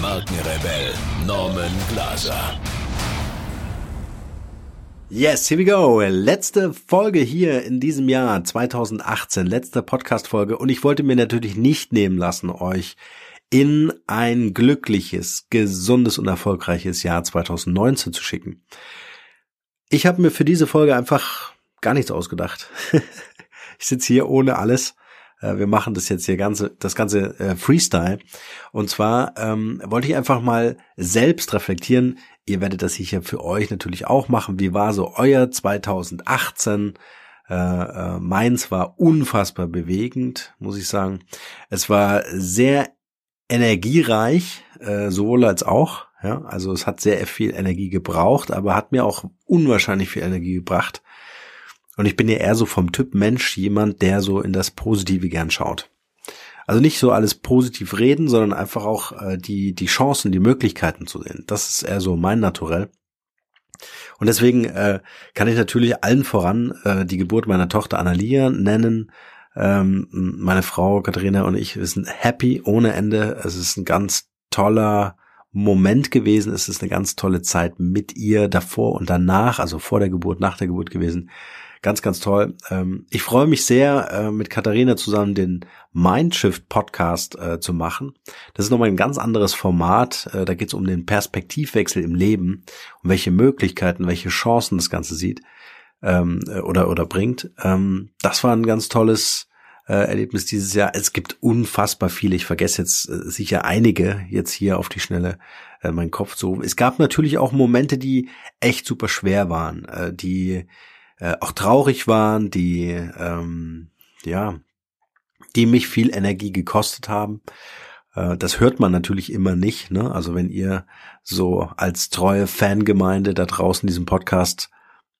Markenrebell Norman Glaser. Yes, here we go. Letzte Folge hier in diesem Jahr 2018, letzte Podcast-Folge. Und ich wollte mir natürlich nicht nehmen lassen, euch in ein glückliches, gesundes und erfolgreiches Jahr 2019 zu schicken. Ich habe mir für diese Folge einfach gar nichts ausgedacht. ich sitze hier ohne alles. Äh, wir machen das jetzt hier ganze, das ganze äh, Freestyle. Und zwar ähm, wollte ich einfach mal selbst reflektieren. Ihr werdet das hier für euch natürlich auch machen. Wie war so euer 2018? Äh, äh, meins war unfassbar bewegend, muss ich sagen. Es war sehr energiereich, äh, sowohl als auch. Ja, also es hat sehr viel Energie gebraucht, aber hat mir auch unwahrscheinlich viel Energie gebracht. Und ich bin ja eher so vom Typ Mensch jemand, der so in das Positive gern schaut. Also nicht so alles positiv reden, sondern einfach auch äh, die, die Chancen, die Möglichkeiten zu sehen. Das ist eher so mein Naturell. Und deswegen äh, kann ich natürlich allen voran äh, die Geburt meiner Tochter Analia nennen. Ähm, meine Frau Katharina und ich sind happy ohne Ende. Es ist ein ganz toller Moment gewesen. Es ist eine ganz tolle Zeit mit ihr davor und danach, also vor der Geburt, nach der Geburt gewesen. Ganz, ganz toll. Ähm, ich freue mich sehr, äh, mit Katharina zusammen den Mindshift Podcast äh, zu machen. Das ist nochmal ein ganz anderes Format. Äh, da geht es um den Perspektivwechsel im Leben, um welche Möglichkeiten, welche Chancen das Ganze sieht ähm, oder, oder bringt. Ähm, das war ein ganz tolles Erlebnis dieses Jahr. Es gibt unfassbar viele. Ich vergesse jetzt sicher einige jetzt hier auf die Schnelle äh, mein Kopf so. Es gab natürlich auch Momente, die echt super schwer waren, äh, die äh, auch traurig waren, die ähm, ja, die mich viel Energie gekostet haben. Äh, das hört man natürlich immer nicht. Ne? Also wenn ihr so als treue Fangemeinde da draußen diesen Podcast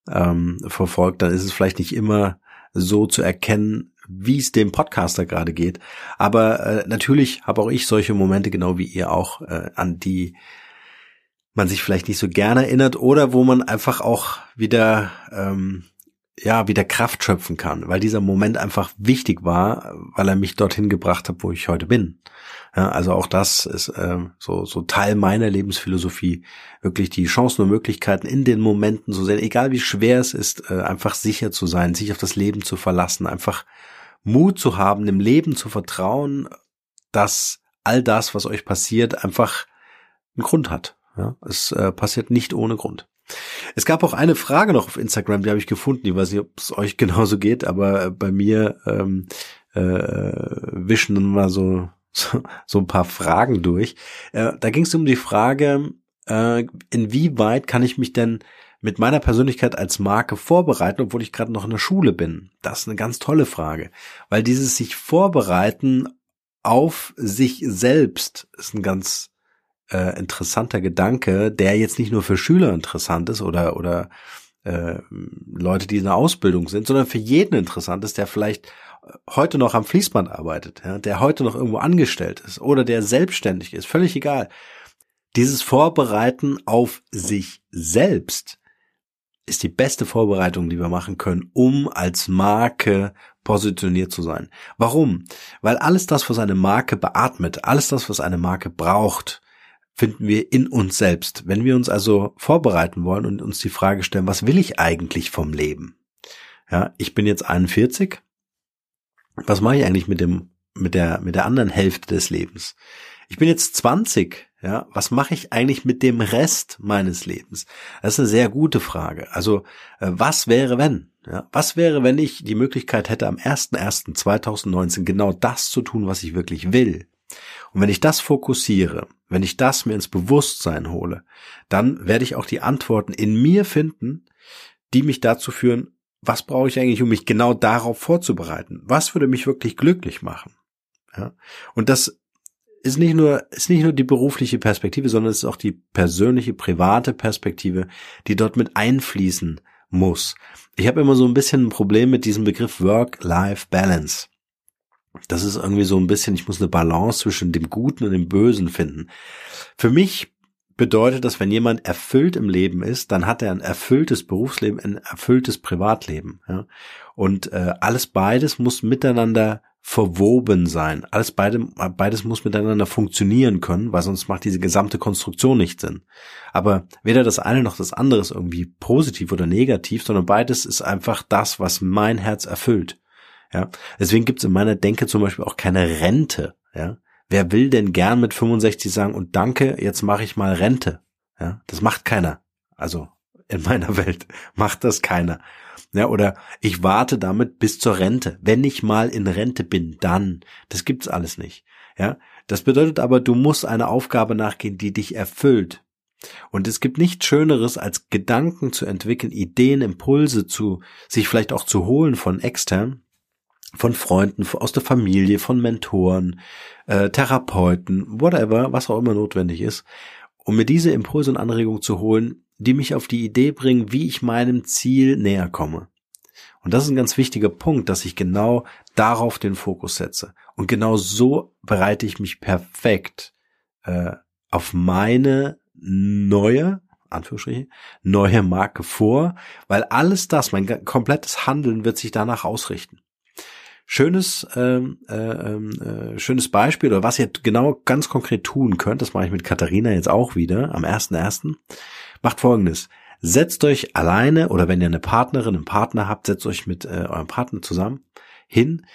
ähm, verfolgt, dann ist es vielleicht nicht immer so zu erkennen, wie es dem Podcaster gerade geht. Aber äh, natürlich habe auch ich solche Momente, genau wie ihr auch, äh, an die man sich vielleicht nicht so gerne erinnert oder wo man einfach auch wieder ähm, ja wieder Kraft schöpfen kann, weil dieser Moment einfach wichtig war, weil er mich dorthin gebracht hat, wo ich heute bin. Ja, also auch das ist äh, so so Teil meiner Lebensphilosophie, wirklich die Chancen und Möglichkeiten in den Momenten so sehr, egal wie schwer es ist, äh, einfach sicher zu sein, sich auf das Leben zu verlassen, einfach Mut zu haben, dem Leben zu vertrauen, dass all das, was euch passiert, einfach einen Grund hat. Ja, es äh, passiert nicht ohne Grund. Es gab auch eine Frage noch auf Instagram, die habe ich gefunden. Ich weiß nicht, ob es euch genauso geht, aber äh, bei mir ähm, äh, wischen dann mal so, so, so ein paar Fragen durch. Äh, da ging es um die Frage, äh, inwieweit kann ich mich denn mit meiner Persönlichkeit als Marke vorbereiten, obwohl ich gerade noch in der Schule bin? Das ist eine ganz tolle Frage, weil dieses sich vorbereiten auf sich selbst ist ein ganz äh, interessanter Gedanke, der jetzt nicht nur für Schüler interessant ist oder oder äh, Leute, die in der Ausbildung sind, sondern für jeden interessant ist, der vielleicht heute noch am Fließband arbeitet, ja, der heute noch irgendwo angestellt ist oder der selbstständig ist, völlig egal. Dieses Vorbereiten auf sich selbst ist die beste Vorbereitung, die wir machen können, um als Marke positioniert zu sein. Warum? Weil alles das, was eine Marke beatmet, alles das, was eine Marke braucht, finden wir in uns selbst. Wenn wir uns also vorbereiten wollen und uns die Frage stellen, was will ich eigentlich vom Leben? Ja, ich bin jetzt 41. Was mache ich eigentlich mit dem, mit der, mit der anderen Hälfte des Lebens? Ich bin jetzt 20. Ja, was mache ich eigentlich mit dem Rest meines Lebens? Das ist eine sehr gute Frage. Also, äh, was wäre wenn? Ja, was wäre, wenn ich die Möglichkeit hätte, am 01.01.2019 genau das zu tun, was ich wirklich will? Und wenn ich das fokussiere, wenn ich das mir ins Bewusstsein hole, dann werde ich auch die Antworten in mir finden, die mich dazu führen, was brauche ich eigentlich, um mich genau darauf vorzubereiten? Was würde mich wirklich glücklich machen? Ja? Und das ist nicht nur, ist nicht nur die berufliche Perspektive, sondern es ist auch die persönliche, private Perspektive, die dort mit einfließen muss. Ich habe immer so ein bisschen ein Problem mit diesem Begriff Work-Life-Balance. Das ist irgendwie so ein bisschen, ich muss eine Balance zwischen dem Guten und dem Bösen finden. Für mich bedeutet das, wenn jemand erfüllt im Leben ist, dann hat er ein erfülltes Berufsleben, ein erfülltes Privatleben. Ja? Und äh, alles beides muss miteinander verwoben sein. Alles beide, beides muss miteinander funktionieren können, weil sonst macht diese gesamte Konstruktion nicht Sinn. Aber weder das eine noch das andere ist irgendwie positiv oder negativ, sondern beides ist einfach das, was mein Herz erfüllt. Ja, deswegen gibt es in meiner Denke zum Beispiel auch keine Rente. Ja, wer will denn gern mit 65 sagen und danke, jetzt mache ich mal Rente? Ja, das macht keiner. Also in meiner Welt macht das keiner. Ja, oder ich warte damit bis zur Rente. Wenn ich mal in Rente bin, dann. Das gibt's alles nicht. Ja, das bedeutet aber, du musst einer Aufgabe nachgehen, die dich erfüllt. Und es gibt nichts Schöneres, als Gedanken zu entwickeln, Ideen, Impulse zu, sich vielleicht auch zu holen von extern, von Freunden, aus der Familie, von Mentoren, äh, Therapeuten, whatever, was auch immer notwendig ist, um mir diese Impulse und Anregungen zu holen, die mich auf die Idee bringen, wie ich meinem Ziel näher komme. Und das ist ein ganz wichtiger Punkt, dass ich genau darauf den Fokus setze. Und genau so bereite ich mich perfekt äh, auf meine neue, Anführungsstriche, neue Marke vor, weil alles das, mein komplettes Handeln wird sich danach ausrichten. Schönes, ähm, äh, ähm, äh, schönes Beispiel oder was ihr genau ganz konkret tun könnt, das mache ich mit Katharina jetzt auch wieder am 1.1. Macht folgendes. Setzt euch alleine oder wenn ihr eine Partnerin, einen Partner habt, setzt euch mit äh, eurem Partner zusammen hin,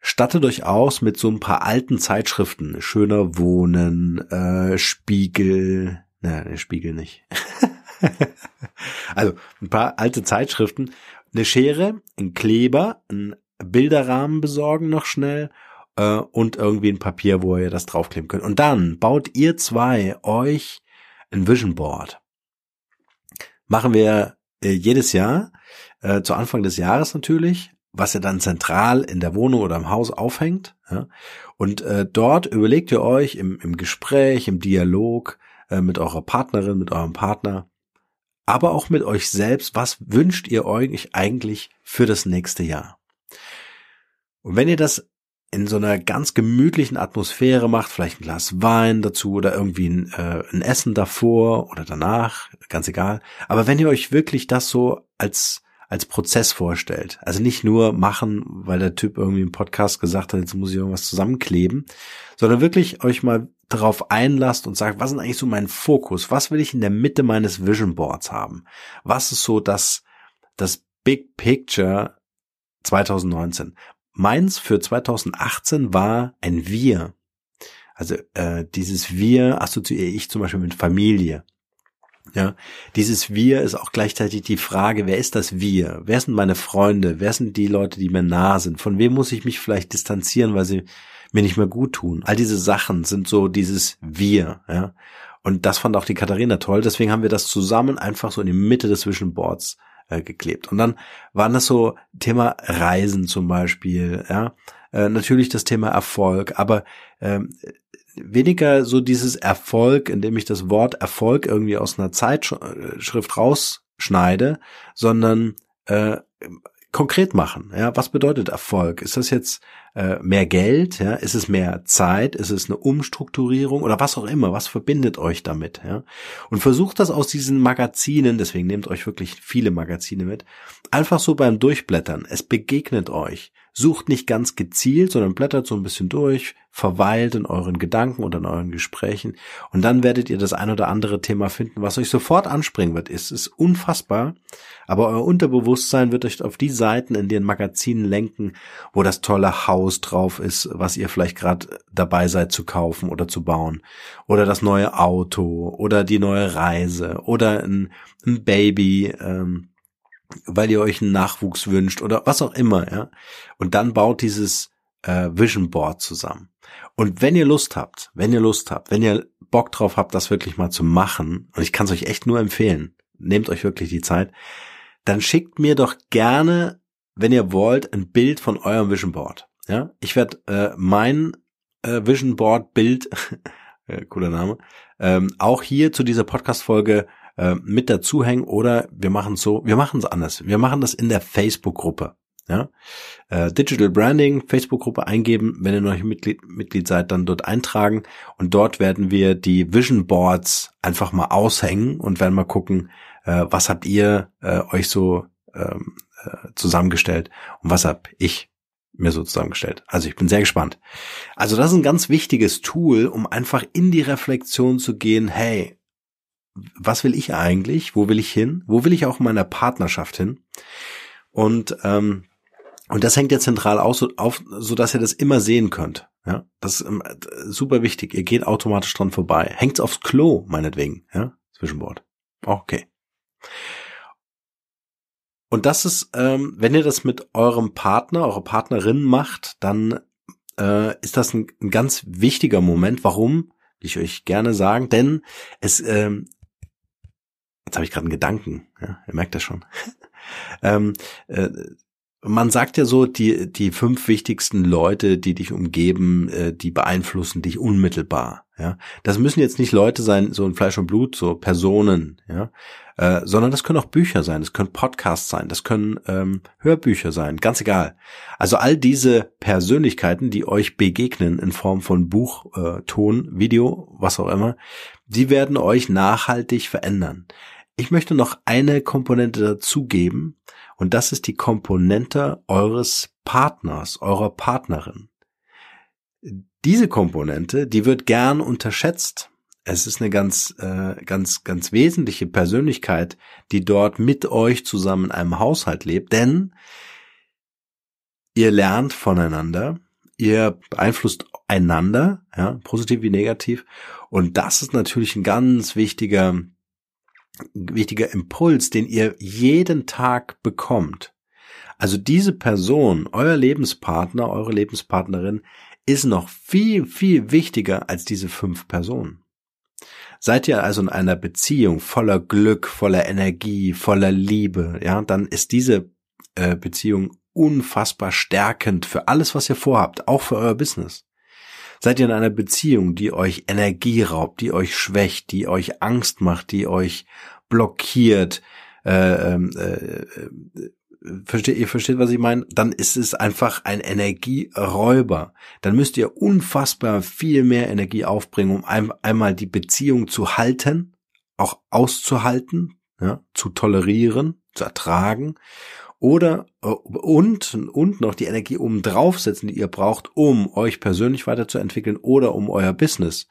stattet euch aus mit so ein paar alten Zeitschriften. Schöner Wohnen, äh, Spiegel, ne, Spiegel nicht. also ein paar alte Zeitschriften, eine Schere, ein Kleber, ein Bilderrahmen besorgen noch schnell äh, und irgendwie ein Papier, wo ihr das draufkleben könnt. Und dann baut ihr zwei euch ein Vision Board machen wir äh, jedes Jahr, äh, zu Anfang des Jahres natürlich, was ihr dann zentral in der Wohnung oder im Haus aufhängt. Ja? Und äh, dort überlegt ihr euch im, im Gespräch, im Dialog äh, mit eurer Partnerin, mit eurem Partner, aber auch mit euch selbst, was wünscht ihr euch eigentlich für das nächste Jahr? Und wenn ihr das in so einer ganz gemütlichen Atmosphäre macht, vielleicht ein Glas Wein dazu oder irgendwie ein, äh, ein Essen davor oder danach, ganz egal. Aber wenn ihr euch wirklich das so als als Prozess vorstellt. Also nicht nur machen, weil der Typ irgendwie im Podcast gesagt hat, jetzt muss ich irgendwas zusammenkleben, sondern wirklich euch mal darauf einlasst und sagt, was ist eigentlich so mein Fokus? Was will ich in der Mitte meines Vision Boards haben? Was ist so das, das Big Picture 2019? Meins für 2018 war ein Wir. Also äh, dieses Wir assoziiere ich zum Beispiel mit Familie. Ja, dieses Wir ist auch gleichzeitig die Frage, wer ist das Wir? Wer sind meine Freunde? Wer sind die Leute, die mir nah sind? Von wem muss ich mich vielleicht distanzieren, weil sie mir nicht mehr gut tun? All diese Sachen sind so dieses Wir, ja. Und das fand auch die Katharina toll. Deswegen haben wir das zusammen einfach so in die Mitte des Vision Boards äh, geklebt. Und dann waren das so Thema Reisen zum Beispiel, ja. Äh, natürlich das Thema Erfolg, aber ähm, weniger so dieses Erfolg, indem ich das Wort Erfolg irgendwie aus einer Zeitschrift rausschneide, sondern äh, konkret machen. Ja, was bedeutet Erfolg? Ist das jetzt äh, mehr Geld? Ja, ist es mehr Zeit? Ist es eine Umstrukturierung oder was auch immer? Was verbindet euch damit? Ja, und versucht das aus diesen Magazinen. Deswegen nehmt euch wirklich viele Magazine mit. Einfach so beim Durchblättern. Es begegnet euch. Sucht nicht ganz gezielt, sondern blättert so ein bisschen durch, verweilt in euren Gedanken oder in euren Gesprächen und dann werdet ihr das ein oder andere Thema finden, was euch sofort anspringen wird. Es ist unfassbar, aber euer Unterbewusstsein wird euch auf die Seiten in den Magazinen lenken, wo das tolle Haus drauf ist, was ihr vielleicht gerade dabei seid zu kaufen oder zu bauen oder das neue Auto oder die neue Reise oder ein, ein Baby. Ähm, weil ihr euch einen Nachwuchs wünscht oder was auch immer, ja. Und dann baut dieses äh, Vision Board zusammen. Und wenn ihr Lust habt, wenn ihr Lust habt, wenn ihr Bock drauf habt, das wirklich mal zu machen, und ich kann es euch echt nur empfehlen, nehmt euch wirklich die Zeit, dann schickt mir doch gerne, wenn ihr wollt, ein Bild von eurem Vision Board. Ja, ich werde äh, mein äh, Vision Board Bild, äh, cooler Name, ähm, auch hier zu dieser Podcast-Folge äh, mit dazuhängen oder wir machen so, wir machen es anders. Wir machen das in der Facebook-Gruppe. Ja? Äh, Digital Branding, Facebook-Gruppe eingeben, wenn ihr noch Mitglied, Mitglied seid, dann dort eintragen und dort werden wir die Vision Boards einfach mal aushängen und werden mal gucken, äh, was habt ihr äh, euch so ähm, äh, zusammengestellt und was hab ich mir so zusammengestellt. Also ich bin sehr gespannt. Also das ist ein ganz wichtiges Tool, um einfach in die Reflexion zu gehen, hey, was will ich eigentlich? Wo will ich hin? Wo will ich auch in meiner Partnerschaft hin? Und ähm, und das hängt ja zentral aus, auf, so dass ihr das immer sehen könnt. Ja, das ist ähm, super wichtig. Ihr geht automatisch dran vorbei. Hängt's aufs Klo, meinetwegen. Ja, Zwischenwort. Okay. Und das ist, ähm, wenn ihr das mit eurem Partner, eurer Partnerin macht, dann äh, ist das ein, ein ganz wichtiger Moment. Warum? Will ich euch gerne sagen, denn es, ähm, jetzt habe ich gerade einen Gedanken. Ja, ihr merkt das schon. ähm, äh, man sagt ja so, die, die fünf wichtigsten Leute, die dich umgeben, äh, die beeinflussen dich unmittelbar. Ja, das müssen jetzt nicht Leute sein, so in Fleisch und Blut, so Personen, ja, äh, sondern das können auch Bücher sein, das können Podcasts sein, das können ähm, Hörbücher sein, ganz egal. Also all diese Persönlichkeiten, die euch begegnen in Form von Buch, äh, Ton, Video, was auch immer, die werden euch nachhaltig verändern. Ich möchte noch eine Komponente dazugeben, und das ist die Komponente eures Partners, eurer Partnerin. Diese Komponente, die wird gern unterschätzt. Es ist eine ganz, äh, ganz, ganz wesentliche Persönlichkeit, die dort mit euch zusammen in einem Haushalt lebt, denn ihr lernt voneinander, ihr beeinflusst einander, ja, positiv wie negativ, und das ist natürlich ein ganz wichtiger wichtiger Impuls, den ihr jeden Tag bekommt. Also diese Person, euer Lebenspartner, eure Lebenspartnerin, ist noch viel, viel wichtiger als diese fünf Personen. Seid ihr also in einer Beziehung voller Glück, voller Energie, voller Liebe, ja, dann ist diese äh, Beziehung unfassbar stärkend für alles, was ihr vorhabt, auch für euer Business. Seid ihr in einer Beziehung, die euch Energie raubt, die euch schwächt, die euch Angst macht, die euch blockiert, äh, ähm, äh, äh, versteht, ihr versteht, was ich meine? Dann ist es einfach ein Energieräuber. Dann müsst ihr unfassbar viel mehr Energie aufbringen, um ein, einmal die Beziehung zu halten, auch auszuhalten, ja, zu tolerieren, zu ertragen oder äh, und und noch die Energie oben draufsetzen, die ihr braucht, um euch persönlich weiterzuentwickeln oder um euer Business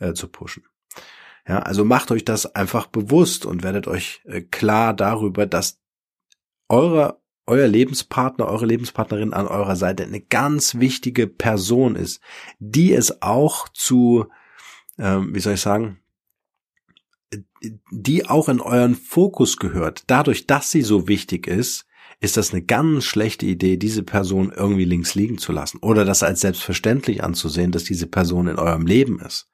äh, zu pushen. Ja, also macht euch das einfach bewusst und werdet euch äh, klar darüber, dass eure euer Lebenspartner, eure Lebenspartnerin an eurer Seite eine ganz wichtige Person ist, die es auch zu, ähm, wie soll ich sagen, die auch in euren Fokus gehört. Dadurch, dass sie so wichtig ist, ist das eine ganz schlechte Idee, diese Person irgendwie links liegen zu lassen oder das als selbstverständlich anzusehen, dass diese Person in eurem Leben ist,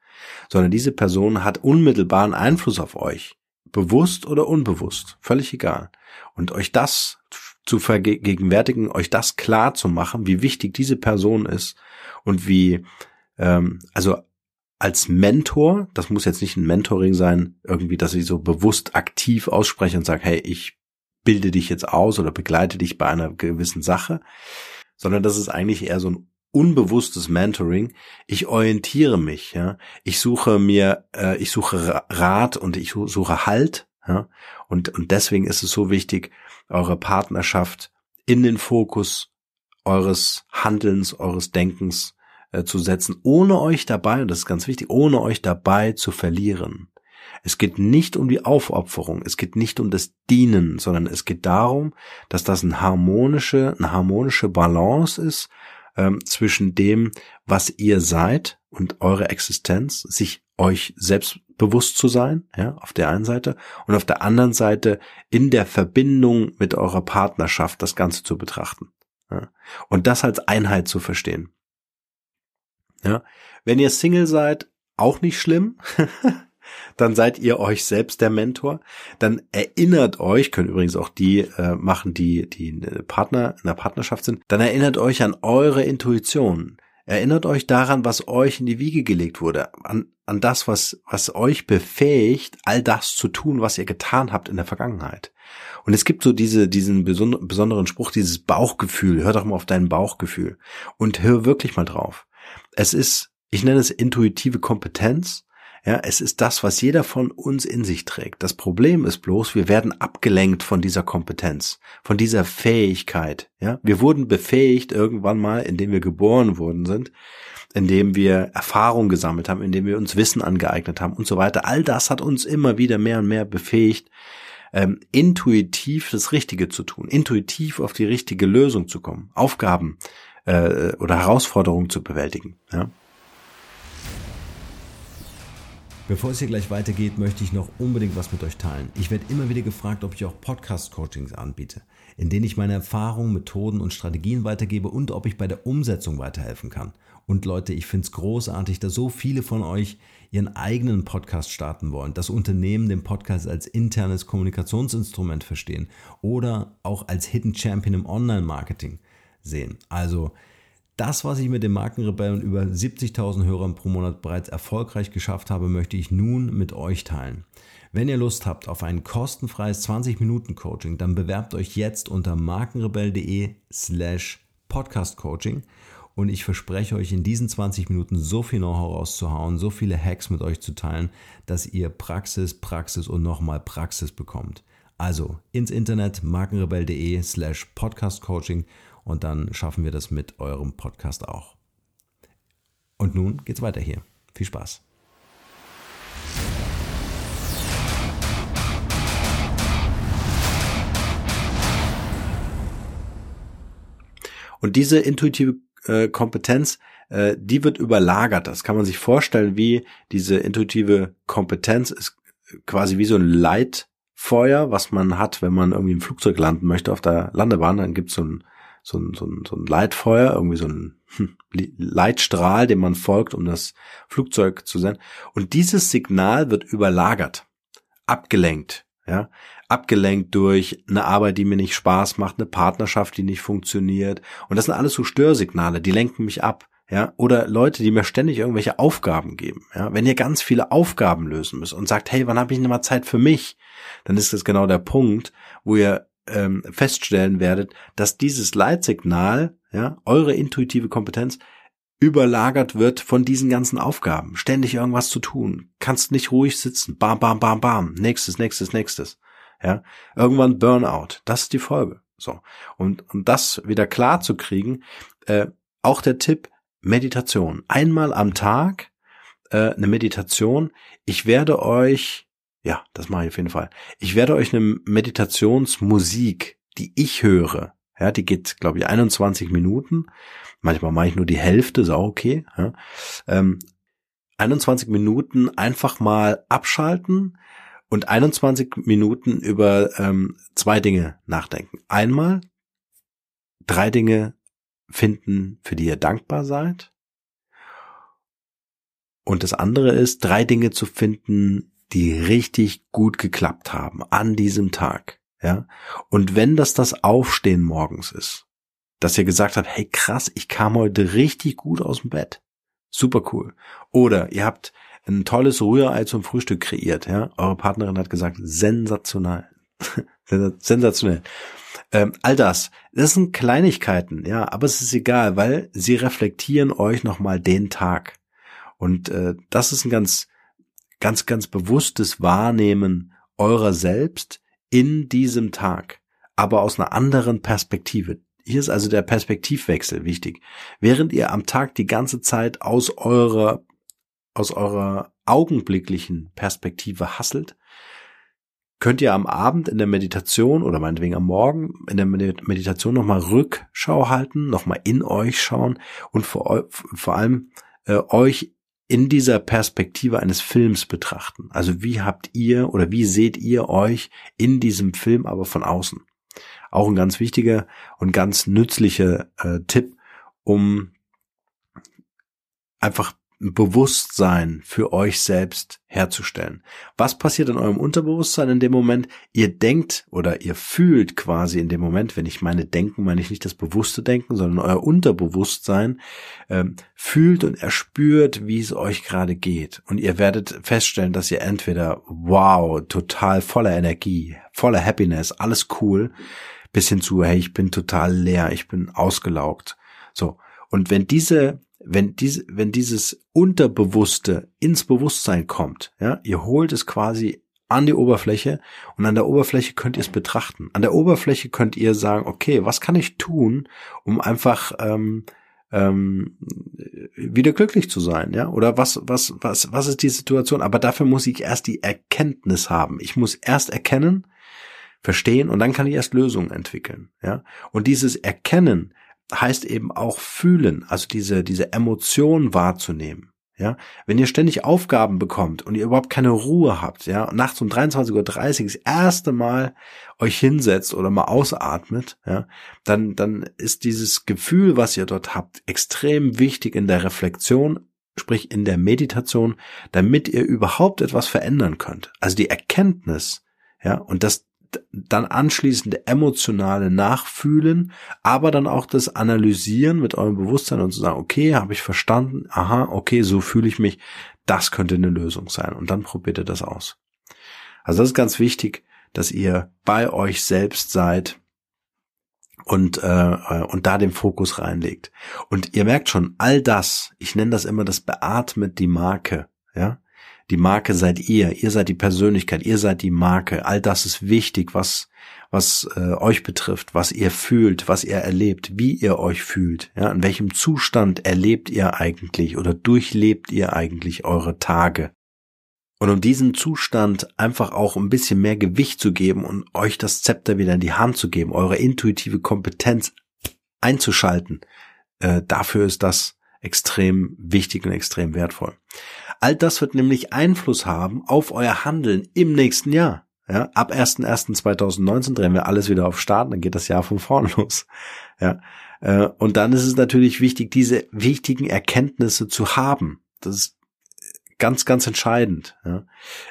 sondern diese Person hat unmittelbaren Einfluss auf euch, bewusst oder unbewusst, völlig egal. Und euch das zu vergegenwärtigen, euch das klar zu machen, wie wichtig diese Person ist und wie, ähm, also als Mentor, das muss jetzt nicht ein Mentoring sein, irgendwie, dass ich so bewusst aktiv ausspreche und sage, hey, ich bilde dich jetzt aus oder begleite dich bei einer gewissen Sache, sondern das ist eigentlich eher so ein unbewusstes Mentoring. Ich orientiere mich, ja. Ich suche mir, äh, ich suche Rat und ich suche Halt, ja. Und, und deswegen ist es so wichtig, eure Partnerschaft in den Fokus eures Handelns, eures Denkens äh, zu setzen, ohne euch dabei, und das ist ganz wichtig, ohne euch dabei zu verlieren. Es geht nicht um die Aufopferung, es geht nicht um das Dienen, sondern es geht darum, dass das eine harmonische, eine harmonische Balance ist ähm, zwischen dem, was ihr seid und eure Existenz, sich euch selbst bewusst zu sein, ja, auf der einen Seite, und auf der anderen Seite in der Verbindung mit eurer Partnerschaft das Ganze zu betrachten. Ja, und das als Einheit zu verstehen. Ja, wenn ihr Single seid, auch nicht schlimm. dann seid ihr euch selbst der Mentor. Dann erinnert euch, können übrigens auch die äh, machen, die die Partner in der Partnerschaft sind. Dann erinnert euch an eure Intuition. Erinnert euch daran, was euch in die Wiege gelegt wurde, an, an das, was, was euch befähigt, all das zu tun, was ihr getan habt in der Vergangenheit. Und es gibt so diese, diesen besonderen Spruch, dieses Bauchgefühl. Hör doch mal auf dein Bauchgefühl und hör wirklich mal drauf. Es ist, ich nenne es intuitive Kompetenz. Ja, es ist das, was jeder von uns in sich trägt. Das Problem ist bloß, wir werden abgelenkt von dieser Kompetenz, von dieser Fähigkeit. Ja, wir wurden befähigt irgendwann mal, indem wir geboren worden sind, indem wir Erfahrung gesammelt haben, indem wir uns Wissen angeeignet haben und so weiter. All das hat uns immer wieder mehr und mehr befähigt, ähm, intuitiv das Richtige zu tun, intuitiv auf die richtige Lösung zu kommen, Aufgaben äh, oder Herausforderungen zu bewältigen. Ja. Bevor es hier gleich weitergeht, möchte ich noch unbedingt was mit euch teilen. Ich werde immer wieder gefragt, ob ich auch Podcast-Coachings anbiete, in denen ich meine Erfahrungen, Methoden und Strategien weitergebe und ob ich bei der Umsetzung weiterhelfen kann. Und Leute, ich finde es großartig, dass so viele von euch ihren eigenen Podcast starten wollen, das Unternehmen den Podcast als internes Kommunikationsinstrument verstehen oder auch als Hidden Champion im Online-Marketing sehen. Also das, was ich mit den Markenrebellen über 70.000 Hörern pro Monat bereits erfolgreich geschafft habe, möchte ich nun mit euch teilen. Wenn ihr Lust habt auf ein kostenfreies 20-Minuten-Coaching, dann bewerbt euch jetzt unter markenrebell.de slash podcastcoaching und ich verspreche euch in diesen 20 Minuten so viel Know-how rauszuhauen, so viele Hacks mit euch zu teilen, dass ihr Praxis, Praxis und nochmal Praxis bekommt. Also ins Internet markenrebell.de slash podcastcoaching und dann schaffen wir das mit eurem Podcast auch. Und nun geht's weiter hier. Viel Spaß. Und diese intuitive äh, Kompetenz, äh, die wird überlagert. Das kann man sich vorstellen, wie diese intuitive Kompetenz ist quasi wie so ein Leitfeuer, was man hat, wenn man irgendwie im Flugzeug landen möchte auf der Landebahn. Dann gibt's so ein so ein, so ein, so ein Leitfeuer, irgendwie so ein hm, Leitstrahl, dem man folgt, um das Flugzeug zu senden. Und dieses Signal wird überlagert, abgelenkt, ja, abgelenkt durch eine Arbeit, die mir nicht Spaß macht, eine Partnerschaft, die nicht funktioniert. Und das sind alles so Störsignale, die lenken mich ab. Ja, oder Leute, die mir ständig irgendwelche Aufgaben geben. Ja, wenn ihr ganz viele Aufgaben lösen müsst und sagt, hey, wann habe ich denn mal Zeit für mich? Dann ist das genau der Punkt, wo ihr ähm, feststellen werdet, dass dieses Leitsignal, ja, eure intuitive Kompetenz, überlagert wird von diesen ganzen Aufgaben. Ständig irgendwas zu tun. Kannst nicht ruhig sitzen. Bam, bam, bam, bam. Nächstes, nächstes, nächstes. Ja. Irgendwann Burnout. Das ist die Folge. So. Und, und das wieder klar zu kriegen, äh, auch der Tipp, Meditation. Einmal am Tag äh, eine Meditation. Ich werde euch ja, das mache ich auf jeden Fall. Ich werde euch eine Meditationsmusik, die ich höre, ja, die geht, glaube ich, 21 Minuten. Manchmal mache ich nur die Hälfte, ist auch okay. Ja. Ähm, 21 Minuten einfach mal abschalten und 21 Minuten über ähm, zwei Dinge nachdenken. Einmal drei Dinge finden, für die ihr dankbar seid. Und das andere ist, drei Dinge zu finden, die richtig gut geklappt haben an diesem Tag. Ja. Und wenn das das Aufstehen morgens ist, dass ihr gesagt habt, hey krass, ich kam heute richtig gut aus dem Bett. Super cool. Oder ihr habt ein tolles Rührei zum Frühstück kreiert, ja. Eure Partnerin hat gesagt, sensationell. sensationell. Ähm, all das, das sind Kleinigkeiten, ja, aber es ist egal, weil sie reflektieren euch nochmal den Tag. Und äh, das ist ein ganz ganz, ganz bewusstes Wahrnehmen eurer selbst in diesem Tag, aber aus einer anderen Perspektive. Hier ist also der Perspektivwechsel wichtig. Während ihr am Tag die ganze Zeit aus eurer, aus eurer augenblicklichen Perspektive hasselt, könnt ihr am Abend in der Meditation oder meinetwegen am Morgen in der Meditation nochmal Rückschau halten, nochmal in euch schauen und vor, vor allem äh, euch in dieser Perspektive eines Films betrachten. Also wie habt ihr oder wie seht ihr euch in diesem Film aber von außen? Auch ein ganz wichtiger und ganz nützlicher äh, Tipp, um einfach Bewusstsein für euch selbst herzustellen. Was passiert in eurem Unterbewusstsein in dem Moment? Ihr denkt oder ihr fühlt quasi in dem Moment, wenn ich meine Denken, meine ich nicht das bewusste Denken, sondern euer Unterbewusstsein ähm, fühlt und erspürt, wie es euch gerade geht. Und ihr werdet feststellen, dass ihr entweder wow, total voller Energie, voller Happiness, alles cool, bis hin zu, hey, ich bin total leer, ich bin ausgelaugt. So. Und wenn diese wenn diese, wenn dieses Unterbewusste ins Bewusstsein kommt, ja, ihr holt es quasi an die Oberfläche und an der Oberfläche könnt ihr es betrachten. An der Oberfläche könnt ihr sagen, okay, was kann ich tun, um einfach ähm, ähm, wieder glücklich zu sein, ja? Oder was, was, was, was ist die Situation? Aber dafür muss ich erst die Erkenntnis haben. Ich muss erst erkennen, verstehen und dann kann ich erst Lösungen entwickeln, ja? Und dieses Erkennen, heißt eben auch fühlen, also diese, diese Emotion wahrzunehmen. Ja, wenn ihr ständig Aufgaben bekommt und ihr überhaupt keine Ruhe habt, ja, nachts um 23.30 Uhr das erste Mal euch hinsetzt oder mal ausatmet, ja, dann, dann ist dieses Gefühl, was ihr dort habt, extrem wichtig in der Reflexion, sprich in der Meditation, damit ihr überhaupt etwas verändern könnt. Also die Erkenntnis, ja, und das, dann anschließend emotionale Nachfühlen, aber dann auch das Analysieren mit eurem Bewusstsein und zu sagen, okay, habe ich verstanden, aha, okay, so fühle ich mich, das könnte eine Lösung sein. Und dann probiert ihr das aus. Also das ist ganz wichtig, dass ihr bei euch selbst seid und äh, und da den Fokus reinlegt. Und ihr merkt schon, all das, ich nenne das immer das beatmet die Marke, ja, die Marke seid ihr, ihr seid die Persönlichkeit, ihr seid die Marke. All das ist wichtig, was was äh, euch betrifft, was ihr fühlt, was ihr erlebt, wie ihr euch fühlt, ja, in welchem Zustand erlebt ihr eigentlich oder durchlebt ihr eigentlich eure Tage. Und um diesen Zustand einfach auch ein bisschen mehr Gewicht zu geben und euch das Zepter wieder in die Hand zu geben, eure intuitive Kompetenz einzuschalten, äh, dafür ist das extrem wichtig und extrem wertvoll. All das wird nämlich Einfluss haben auf euer Handeln im nächsten Jahr. Ja, ab 1.1.2019 drehen wir alles wieder auf Start, dann geht das Jahr von vorne los. Ja, äh, und dann ist es natürlich wichtig, diese wichtigen Erkenntnisse zu haben. Das ist ganz, ganz entscheidend. Ja.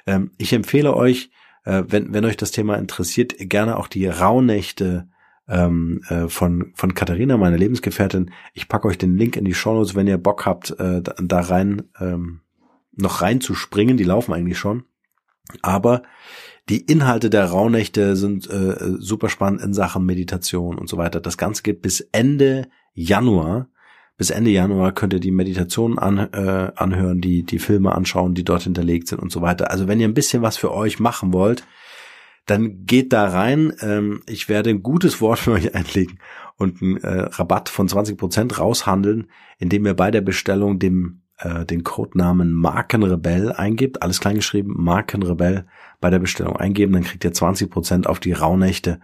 Ähm, ich empfehle euch, äh, wenn, wenn euch das Thema interessiert, gerne auch die Rauhnächte ähm, äh, von, von Katharina, meine Lebensgefährtin. Ich packe euch den Link in die Show Notes, wenn ihr Bock habt, äh, da, rein ähm, noch reinzuspringen. Die laufen eigentlich schon. Aber die Inhalte der Rauhnächte sind äh, super spannend in Sachen Meditation und so weiter. Das Ganze geht bis Ende Januar. Bis Ende Januar könnt ihr die Meditationen an, äh, anhören, die, die Filme anschauen, die dort hinterlegt sind und so weiter. Also wenn ihr ein bisschen was für euch machen wollt, dann geht da rein. Ähm, ich werde ein gutes Wort für euch einlegen und einen äh, Rabatt von 20 Prozent raushandeln, indem ihr bei der Bestellung dem äh, den Codenamen Markenrebell eingibt, alles kleingeschrieben, Markenrebell bei der Bestellung eingeben, dann kriegt ihr 20 Prozent auf die Rauhnächte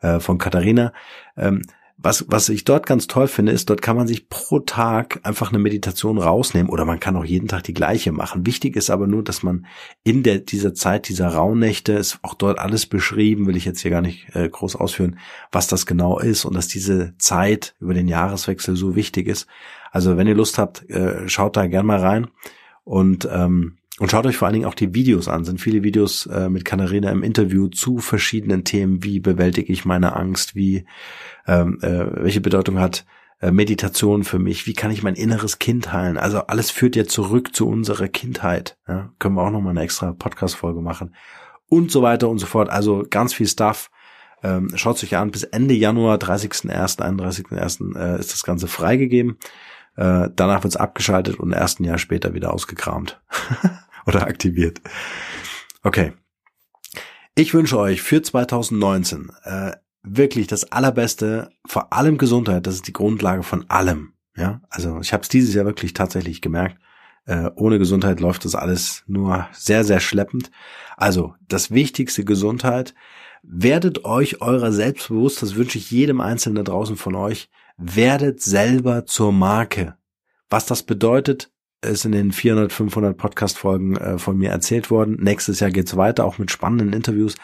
äh, von Katharina. Ähm, was, was ich dort ganz toll finde, ist, dort kann man sich pro Tag einfach eine Meditation rausnehmen oder man kann auch jeden Tag die gleiche machen. Wichtig ist aber nur, dass man in der, dieser Zeit dieser Rauhnächte, ist auch dort alles beschrieben, will ich jetzt hier gar nicht äh, groß ausführen, was das genau ist und dass diese Zeit über den Jahreswechsel so wichtig ist. Also wenn ihr Lust habt, äh, schaut da gern mal rein und ähm, und schaut euch vor allen Dingen auch die Videos an. Sind viele Videos äh, mit Katharina im Interview zu verschiedenen Themen. Wie bewältige ich meine Angst? Wie ähm, äh, welche Bedeutung hat äh, Meditation für mich? Wie kann ich mein inneres Kind heilen? Also alles führt ja zurück zu unserer Kindheit. Ja? Können wir auch noch mal eine extra Podcast-Folge machen und so weiter und so fort. Also ganz viel Stuff. Ähm, Schaut euch an. Bis Ende Januar, 30.01., 31.01. Äh, ist das Ganze freigegeben. Äh, danach wird es abgeschaltet und erst ein Jahr später wieder ausgekramt oder aktiviert. Okay. Ich wünsche euch für 2019 äh, wirklich das Allerbeste, vor allem Gesundheit. Das ist die Grundlage von allem. Ja, also ich habe es dieses Jahr wirklich tatsächlich gemerkt. Äh, ohne Gesundheit läuft das alles nur sehr, sehr schleppend. Also das Wichtigste Gesundheit. Werdet euch eurer selbst bewusst, das wünsche ich jedem Einzelnen da draußen von euch, werdet selber zur Marke. Was das bedeutet, ist in den 400, 500 Podcast-Folgen äh, von mir erzählt worden. Nächstes Jahr geht's weiter, auch mit spannenden Interviews.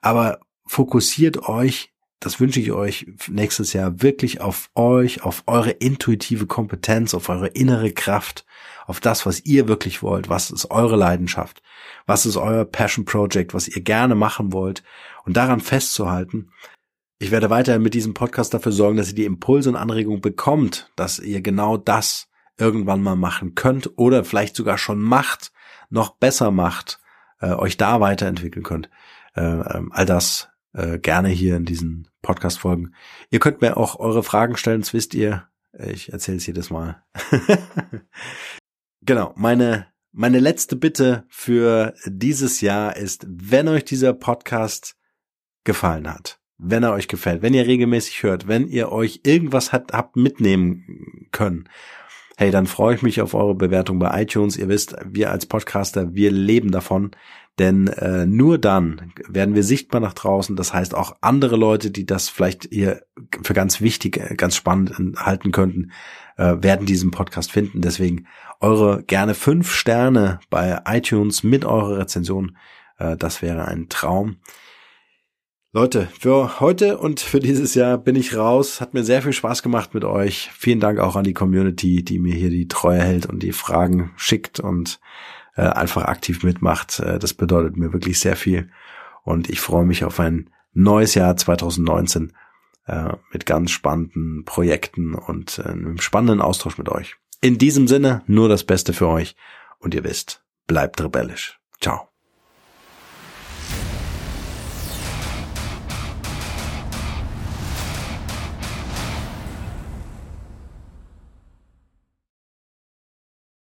Aber fokussiert euch das wünsche ich euch nächstes Jahr wirklich auf euch, auf eure intuitive Kompetenz, auf eure innere Kraft, auf das, was ihr wirklich wollt, was ist eure Leidenschaft, was ist euer Passion Project, was ihr gerne machen wollt und daran festzuhalten. Ich werde weiter mit diesem Podcast dafür sorgen, dass ihr die Impulse und Anregungen bekommt, dass ihr genau das irgendwann mal machen könnt oder vielleicht sogar schon macht, noch besser macht, äh, euch da weiterentwickeln könnt. Äh, äh, all das äh, gerne hier in diesen Podcast-Folgen. Ihr könnt mir auch eure Fragen stellen, das wisst ihr. Ich erzähle es jedes Mal. genau, meine, meine letzte Bitte für dieses Jahr ist, wenn euch dieser Podcast gefallen hat, wenn er euch gefällt, wenn ihr regelmäßig hört, wenn ihr euch irgendwas hat, habt mitnehmen können, hey, dann freue ich mich auf eure Bewertung bei iTunes. Ihr wisst, wir als Podcaster, wir leben davon, denn äh, nur dann werden wir sichtbar nach draußen. Das heißt, auch andere Leute, die das vielleicht ihr für ganz wichtig, äh, ganz spannend halten könnten, äh, werden diesen Podcast finden. Deswegen eure gerne fünf Sterne bei iTunes mit eurer Rezension. Äh, das wäre ein Traum. Leute, für heute und für dieses Jahr bin ich raus. Hat mir sehr viel Spaß gemacht mit euch. Vielen Dank auch an die Community, die mir hier die Treue hält und die Fragen schickt und äh, einfach aktiv mitmacht. Äh, das bedeutet mir wirklich sehr viel. Und ich freue mich auf ein neues Jahr 2019 äh, mit ganz spannenden Projekten und äh, einem spannenden Austausch mit euch. In diesem Sinne nur das Beste für euch. Und ihr wisst, bleibt rebellisch. Ciao.